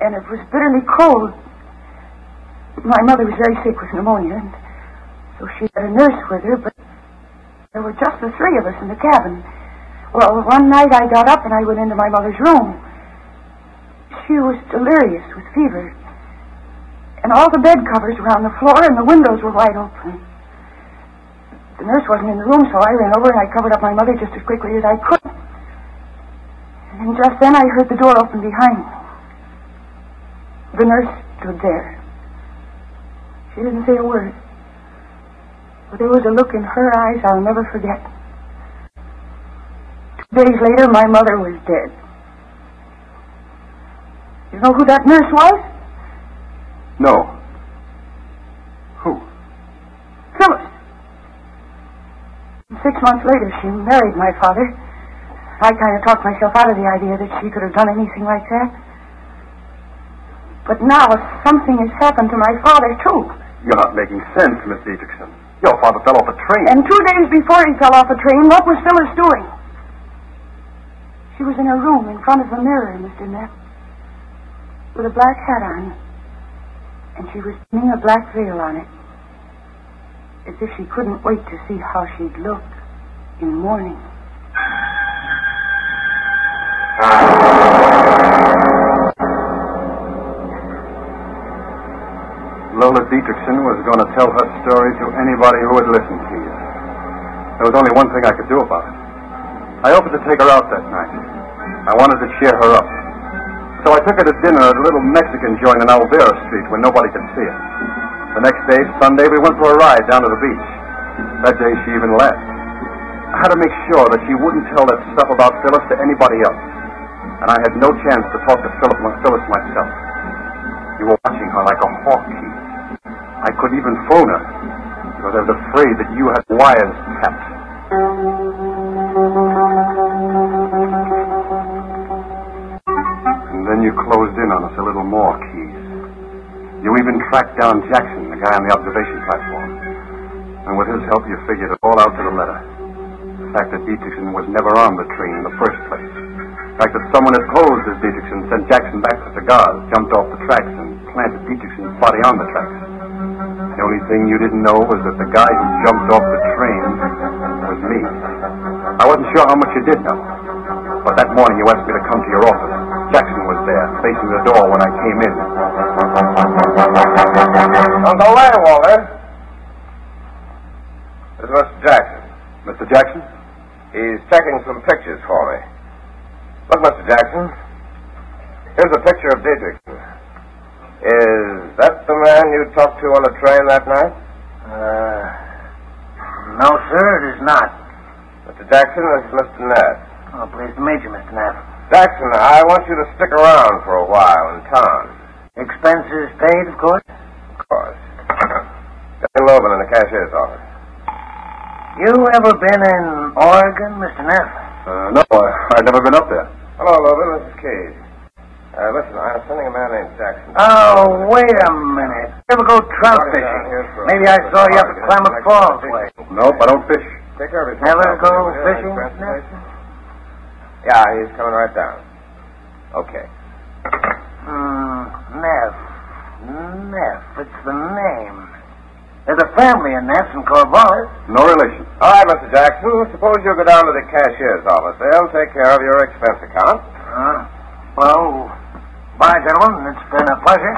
and it was bitterly cold. My mother was very sick with pneumonia, and so she had a nurse with her, but there were just the three of us in the cabin. Well, one night I got up and I went into my mother's room. She was delirious with fever, and all the bed covers were on the floor, and the windows were wide open. The nurse wasn't in the room, so I ran over and I covered up my mother just as quickly as I could. And just then I heard the door open behind me. The nurse stood there. She didn't say a word. But there was a look in her eyes I'll never forget. Two days later, my mother was dead. You know who that nurse was? no. Who? Phyllis. Six months later, she married my father. I kind of talked myself out of the idea that she could have done anything like that. But now something has happened to my father, too. You're not making sense, Miss Dietrichson. Your father fell off a train. And two days before he fell off a train, what was Phyllis doing? She was in her room in front of the mirror, Mr. Neff, with a black hat on. And she was pinning a black veil on it, as if she couldn't wait to see how she'd look in mourning. Lola Dietrichson was going to tell her story to anybody who would listen to you. There was only one thing I could do about it. I offered to take her out that night. I wanted to cheer her up. So I took her to dinner at a little Mexican joint on Olvera Street where nobody could see it. The next day, Sunday, we went for a ride down to the beach. That day, she even left. I had to make sure that she wouldn't tell that stuff about Phyllis to anybody else. And I had no chance to talk to Philip, Phyllis myself. You were watching her like a hawk, Keyes. I couldn't even phone her because I was afraid that you had wires tapped. And then you closed in on us a little more. You even tracked down Jackson, the guy on the observation platform. And with his help, you figured it all out to the letter. The fact that Dietrichson was never on the train in the first place. The fact that someone had posed as Dietrichson sent Jackson back for cigars, jumped off the tracks, and planted Dietrichson's body on the tracks. The only thing you didn't know was that the guy who jumped off the train was me. I wasn't sure how much you did know. But that morning you asked me to come to your office. Jackson was there, facing the door when I came in. Don't go away, Walter. This is Mr. Jackson. Mr. Jackson? He's checking some pictures for me. Look, Mr. Jackson. Here's a picture of Dietrichson. Is that the man you talked to on the train that night? Uh, no, sir, it is not. Mr. Jackson, this is Mr. Neff. Oh, pleased to meet you, Mr. Knapp. Jackson, I want you to stick around for a while in town. Expenses paid, of course? Of course. Dan Loban in the cashier's office. You ever been in Oregon, Mr. Neff? Uh, no, I, I've never been up there. Hello, Loban. This is Keyes. Uh, listen, I'm sending a man named Jackson. Oh, wait a minute. You ever go trout fishing? Maybe I saw you up at Klamath Falls way. Nope, I don't fish. Take care of his Never go Yeah, fishing, transportation. Yeah, he's coming right down. Okay. Hmm, Neff. It's the name. There's a family in in Corvallis. No relation. All right, Mr. Jackson. Suppose you go down to the cashier's office. They'll take care of your expense account. Uh, well, bye, gentlemen. It's been a pleasure.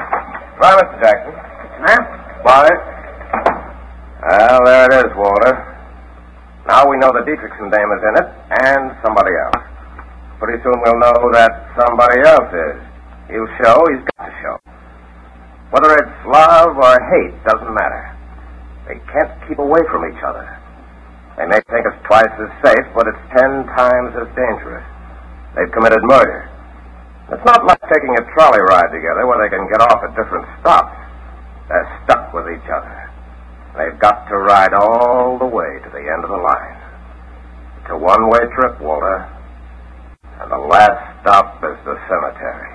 Bye, Mr. Jackson. Neff? Bye. Well, there it is, Walter. Now we know the Dietrichson dame is in it, and somebody else. Pretty soon we'll know that somebody else is. He'll show, he's got to show. Whether it's love or hate doesn't matter. They can't keep away from each other. They may think it's twice as safe, but it's ten times as dangerous. They've committed murder. It's not like taking a trolley ride together where they can get off at different stops. They're stuck with each other. They've got to ride all the way to the end of the line. It's a one-way trip, Walter. And the last stop is the cemetery.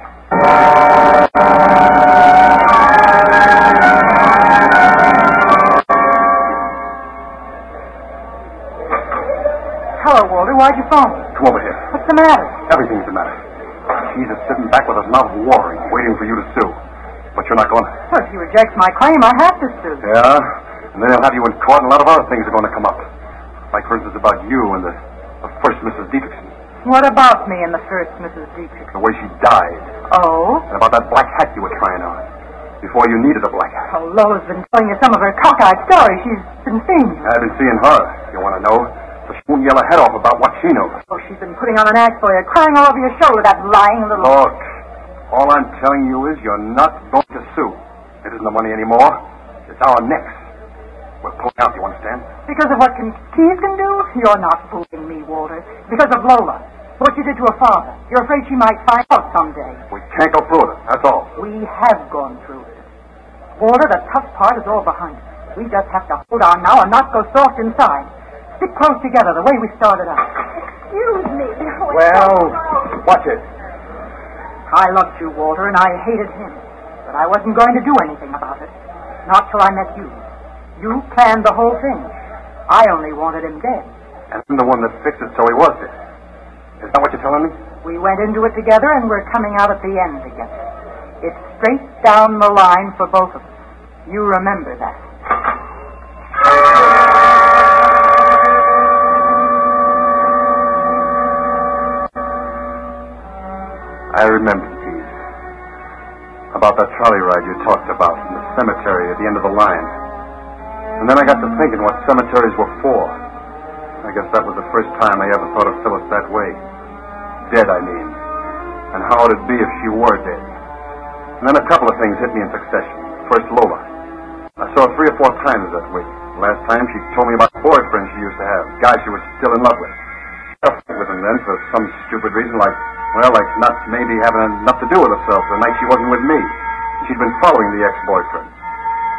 What's the matter? Everything's the matter. She's just sitting back with his mouth watering, waiting for you to sue. But you're not going to. Well, if he rejects my claim, I have to sue. Yeah? And then they'll have you in court, and a lot of other things are going to come up. Like, for instance, about you and the, the first Mrs. Dietrichson. What about me and the first Mrs. Dietrich? The way she died. Oh? And about that black hat you were trying on. Before you needed a black hat. Oh, Lola's been telling you some of her cockeyed stories. She's been seeing you. I've been seeing her, if you want to know. So she won't yell her head off about what she knows. Putting on an act for you, crying all over your shoulder, that lying little... Look, all I'm telling you is you're not going to sue. It isn't the money anymore. It's our necks. We're pulling out, you understand? Because of what can, Keyes can do? You're not fooling me, Walter. Because of Lola. What you did to her father. You're afraid she might find out someday. We can't go through it, that's all. We have gone through it. Walter, the tough part is all behind us. We just have to hold on now and not go soft inside. Stick close together the way we started out. Excuse me. Well, watch it. I loved you, Walter, and I hated him. But I wasn't going to do anything about it. Not till I met you. You planned the whole thing. I only wanted him dead. And I'm the one that fixed it so he was dead. Is that what you're telling me? We went into it together, and we're coming out at the end together. It's straight down the line for both of us. You remember that. I remember, Keyes. About that trolley ride you talked about in the cemetery at the end of the line. And then I got to thinking what cemeteries were for. I guess that was the first time I ever thought of Phyllis that way. Dead, I mean. And how would it be if she were dead? And then a couple of things hit me in succession. First, Lola. I saw her three or four times that week. Last time she told me about a boyfriend she used to have, a guy she was still in love with. I with him then for some stupid reason, like, well, like not maybe having enough to do with herself the night she wasn't with me. She'd been following the ex-boyfriend.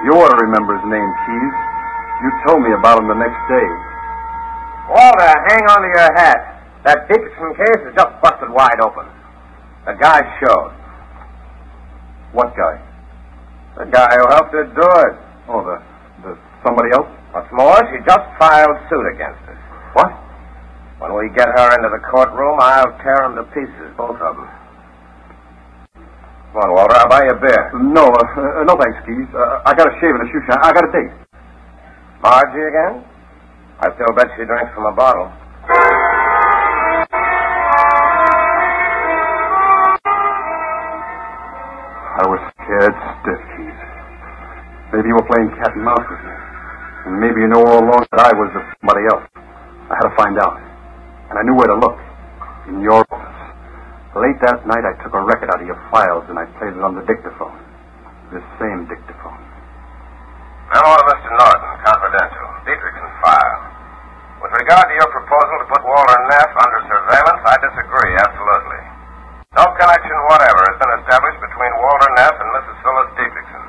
You ought to remember his name, Keyes. You told me about him the next day. Walter, hang on to your hat. That Dietrichson case is just busted wide open. The guy showed. What guy? The guy who helped her do it. Oh, the, the somebody else? What's more, she just filed suit against us. What? When we get her into the courtroom, I'll tear them to pieces, both of them. Come on, Walter, I'll buy you a beer. No, uh, uh, no thanks, Keyes. Uh, I got a shave and a shoe shine. I got a date. Margie again? I still bet she drinks from a bottle. I was scared stiff, Keyes. Maybe you were playing cat and mouse with me. And maybe you know all along that I was somebody else. I had to find out and I knew where to look in your office. Late that night, I took a record out of your files and I played it on the dictaphone. This same dictaphone. Memo to Mr. Norton, confidential. Dietrichson file. With regard to your proposal to put Walter Neff under surveillance, I disagree absolutely. No connection whatever has been established between Walter Neff and Mrs. Phyllis Dietrichson.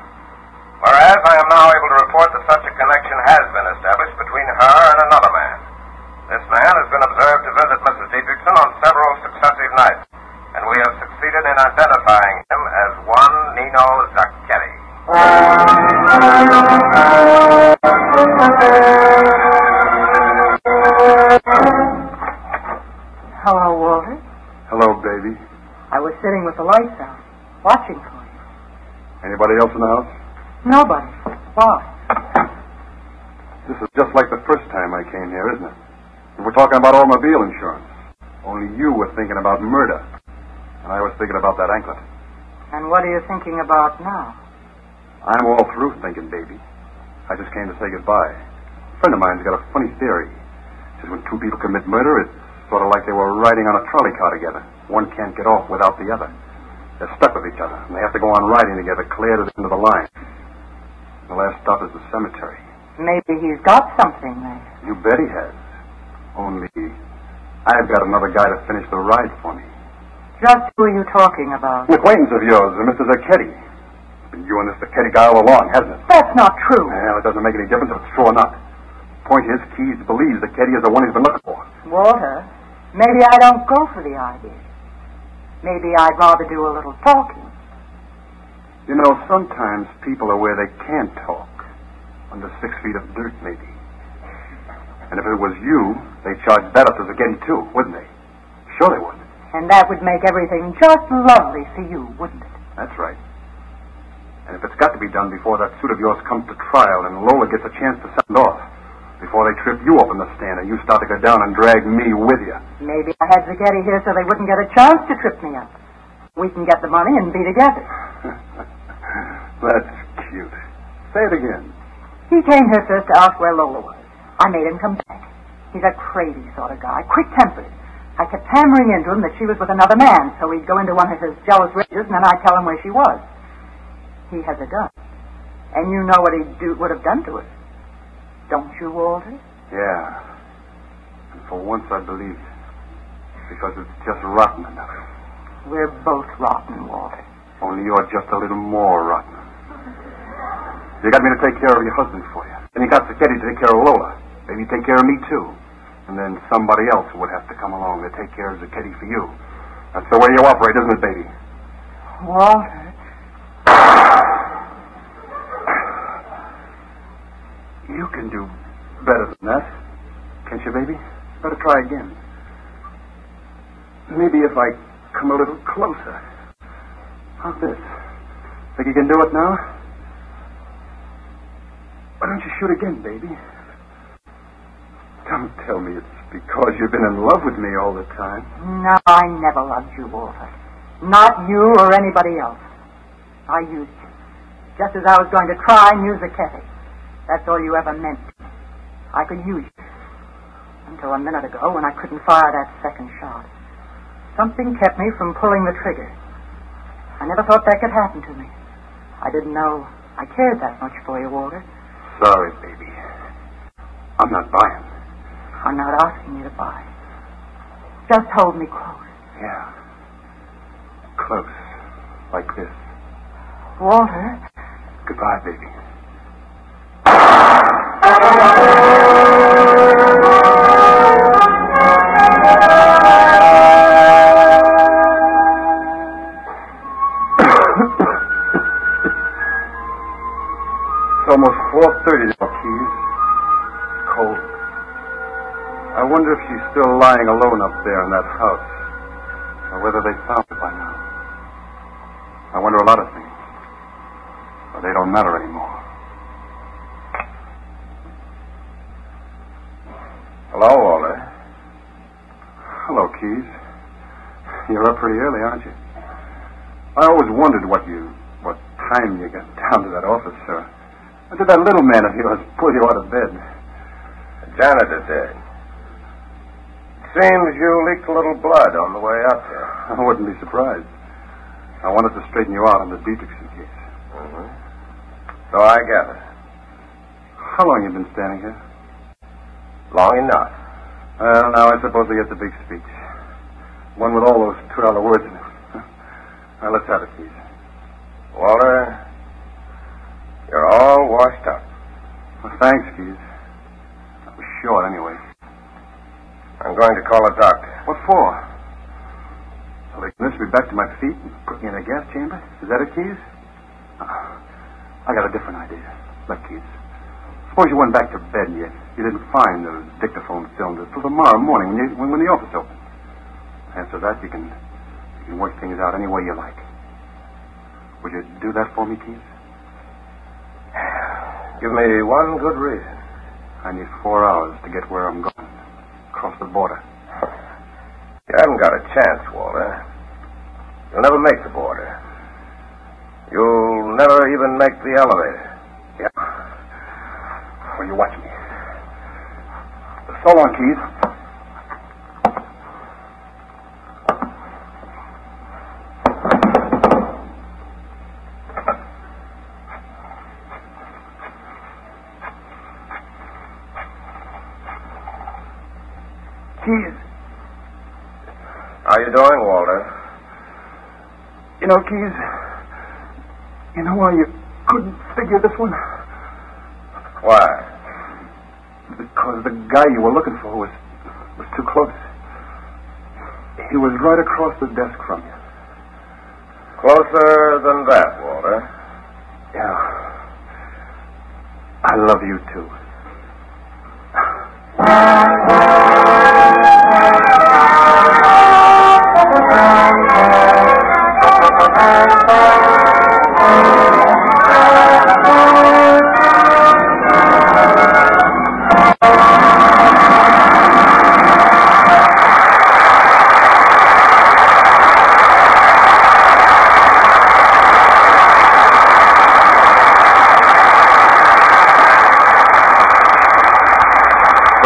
Whereas I am now able to report that such a connection has been established between her and another been observed to visit Mrs. Dietrichson on several successive nights, and we have succeeded in identifying him as one Nino Zachetti. Hello, Walter. Hello, baby. I was sitting with the lights out, watching for you. Anybody else in the house? Nobody. Talking about automobile insurance. Only you were thinking about murder. And I was thinking about that anklet. And what are you thinking about now? I'm all through thinking, baby. I just came to say goodbye. A friend of mine's got a funny theory. Says when two people commit murder, it's sort of like they were riding on a trolley car together. One can't get off without the other. They're stuck with each other, and they have to go on riding together clear to the end of the line. The last stop is the cemetery. Maybe he's got something there. You bet he has. I've got another guy to finish the ride for me. Just who are you talking about? An acquaintance of yours, uh, Mr. Zachetti. Been you and this Zachetti guy all along, hasn't it? That's not true. Well, it doesn't make any difference if it's true or not. Point is, Keyes believes Zachetti is the one he's been looking for. Walter, maybe I don't go for the idea. Maybe I'd rather do a little talking. You know, sometimes people are where they can't talk. Under six feet of dirt, maybe. And if it was you, they'd charge that up to Zachetti, too, wouldn't they? Sure they would. And that would make everything just lovely for you, wouldn't it? That's right. And if it's got to be done before that suit of yours comes to trial and Lola gets a chance to send off, before they trip you up in the stand and you start to go down and drag me with you. Maybe I had Zachetti here so they wouldn't get a chance to trip me up. We can get the money and be together. That's cute. Say it again. He came here first to ask where Lola was. I made him come back. He's a crazy sort of guy, quick-tempered. I kept hammering into him that she was with another man, so he'd go into one of his jealous rages, and then I'd tell him where she was. He has a gun. And you know what he do, would have done to us. Don't you, Walter? Yeah. And for once I believe. Because it's just rotten enough. We're both rotten, Walter. Only you're just a little more rotten. You got me to take care of your husband for you. And you got Zachetti to take care of Lola. Maybe take care of me, too. And then somebody else would have to come along to take care of the kitty for you. That's the way you operate, isn't it, baby? Walter? You can do better than that. Can't you, baby? Better try again. Maybe if I come a little closer. How's this? Think you can do it now? Why don't you shoot again, baby? Tell me it's because you've been in love with me all the time. No, I never loved you, Walter. Not you or anybody else. I used you. Just as I was going to try and use Zachetti. That's all you ever meant. I could use you. Until a minute ago when I couldn't fire that second shot. Something kept me from pulling the trigger. I never thought that could happen to me. I didn't know I cared that much for you, Walter. Sorry, baby. I'm not buying. I'm not asking you to buy. Just hold me close. Yeah. Close. Like this. Walter, Goodbye, baby. It's almost 4.30 still lying alone up there in that house. Or whether they found it by now. I wonder a lot of things. But they don't matter anymore. Hello, Walter. Hello, Keyes. You're up pretty early, aren't you? I always wondered what you, what time you got down to that office, sir. Or did that little man of yours pull you out of bed? The janitor did. Seems you leaked a little blood on the way up here. I wouldn't be surprised. I wanted to straighten you out on the Dietrichson case. Mm-hmm. So I gather. How long you been standing here? Long enough. Well, now I suppose we get the big speech. One with all those two dollar words in it. now let's have it, please. Walter, you're all washed up. Well, thanks, Keyes. Going to call a doctor. What for? So they can nurse me back to my feet and put me in a gas chamber? Is that it, Keyes? Uh, I got a different idea. Look, Keyes. Suppose you went back to bed and you, you didn't find those dictaphone cylinders till tomorrow morning when, you, when, when the office opens. After that, you can, you can work things out any way you like. Would you do that for me, Keyes? Give me one good reason. I need four hours to get where I'm going. Across the border. You haven't got a chance, Walter. You'll never make the border. You'll never even make the elevator. Yeah. Well, you watch me. So long, Keyes. Keyes. How you doing, Walter? You know, Keyes, you know why you couldn't figure this one? Why? Because the guy you were looking for was was too close. He was right across the desk from you. Closer than that, Walter. Yeah. I love you too.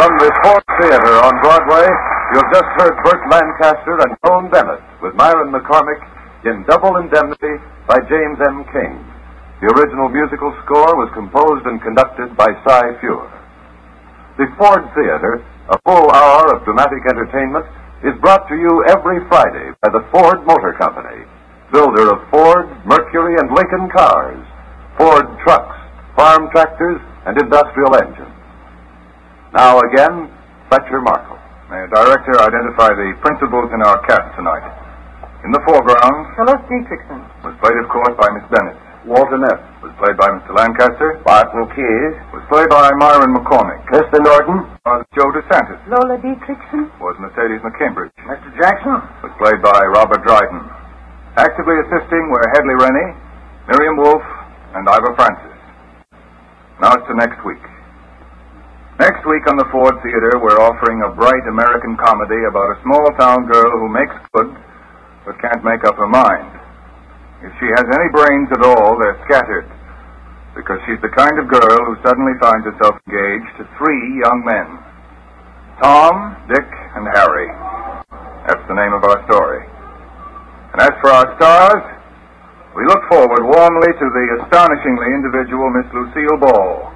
From the Ford Theater on Broadway, you've just heard Burt Lancaster and Joan Bennett with Myron McCormick in Double Indemnity by James M. Cain. The original musical score was composed and conducted by Cy Feuer. The Ford Theater, a full hour of dramatic entertainment, is brought to you every Friday by the Ford Motor Company, builder of Ford, Mercury, and Lincoln cars, Ford trucks, farm tractors, and industrial engines. Now again, Fletcher Markle. May the director identify the principals in our cast tonight. In the foreground Phyllis Dietrichson. was played, of course, by Miss Bennett. Walter Neff. Was played by Mr. Lancaster. Barton Keyes. Was played by Myron McCormick. Mr. Norton. Was Joe DeSantis. Lola Dietrichson. Was Mercedes McCambridge. Mr. Jackson? Was played by Robert Dryden. Actively assisting were Hedley Rainnie, Miriam Wolfe, and Ivor Francis. Now it's to next week. Next week on the Ford Theater, we're offering a bright American comedy about a small town girl who makes good, but can't make up her mind. If she has any brains at all, they're scattered, because she's the kind of girl who suddenly finds herself engaged to three young men Tom, Dick, and Harry. That's the name of our story. And as for our stars, we look forward warmly to the astonishingly individual Miss Lucille Ball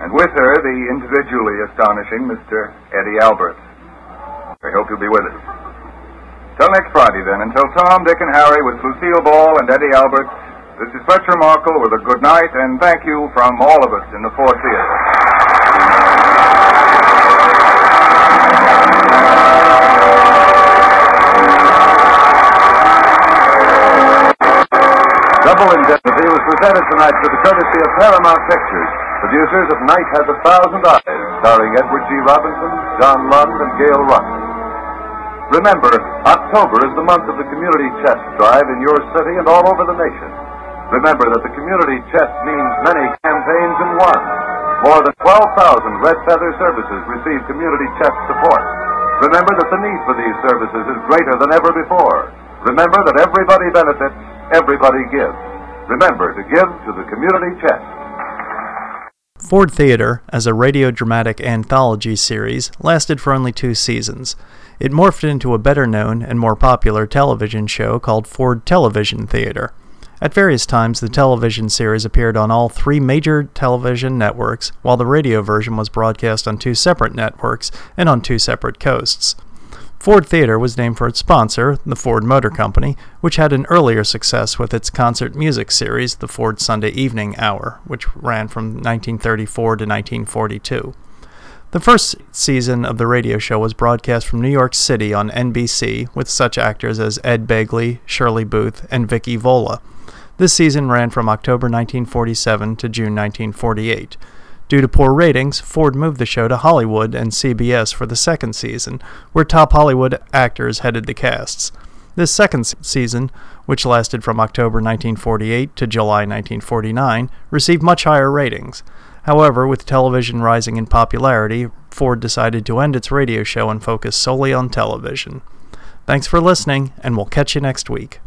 and with her the individually astonishing Mr. Eddie Albert. I hope you'll be with us. Till next Friday, then. Until Tom, Dick, and Harry with Lucille Ball and Eddie Albert, this is Fletcher Markle with a good night and thank you from all of us in the Ford Theater. Double Indemnity was presented tonight with the courtesy of Paramount Pictures, producers of Night Has a Thousand Eyes, starring Edward G. Robinson, John Lund, and Gail Russ. Remember, October is the month of the Community Chest Drive in your city and all over the nation. Remember that the Community Chest means many campaigns in one. More than 12,000 Red Feather services receive Community Chest support. Remember that the need for these services is greater than ever before. Remember that everybody benefits, everybody gives. Remember to give to the Community Chest. Ford Theater, as a radio dramatic anthology series, lasted for only two seasons. It morphed into a better known and more popular television show called Ford Television Theater. At various times, the television series appeared on all three major television networks, while the radio version was broadcast on two separate networks and on two separate coasts. Ford Theater was named for its sponsor, the Ford Motor Company, which had an earlier success with its concert music series, the Ford Sunday Evening Hour, which ran from 1934 to 1942. The first season of the radio show was broadcast from New York City on NBC with such actors as Ed Begley, Shirley Booth, and Vicki Vola. This season ran from October 1947 to June 1948. Due to poor ratings, Ford moved the show to Hollywood and CBS for the second season, where top Hollywood actors headed the casts. This second season, which lasted from October 1948 to July 1949, received much higher ratings. However, with television rising in popularity, Ford decided to end its radio show and focus solely on television. Thanks for listening, and we'll catch you next week.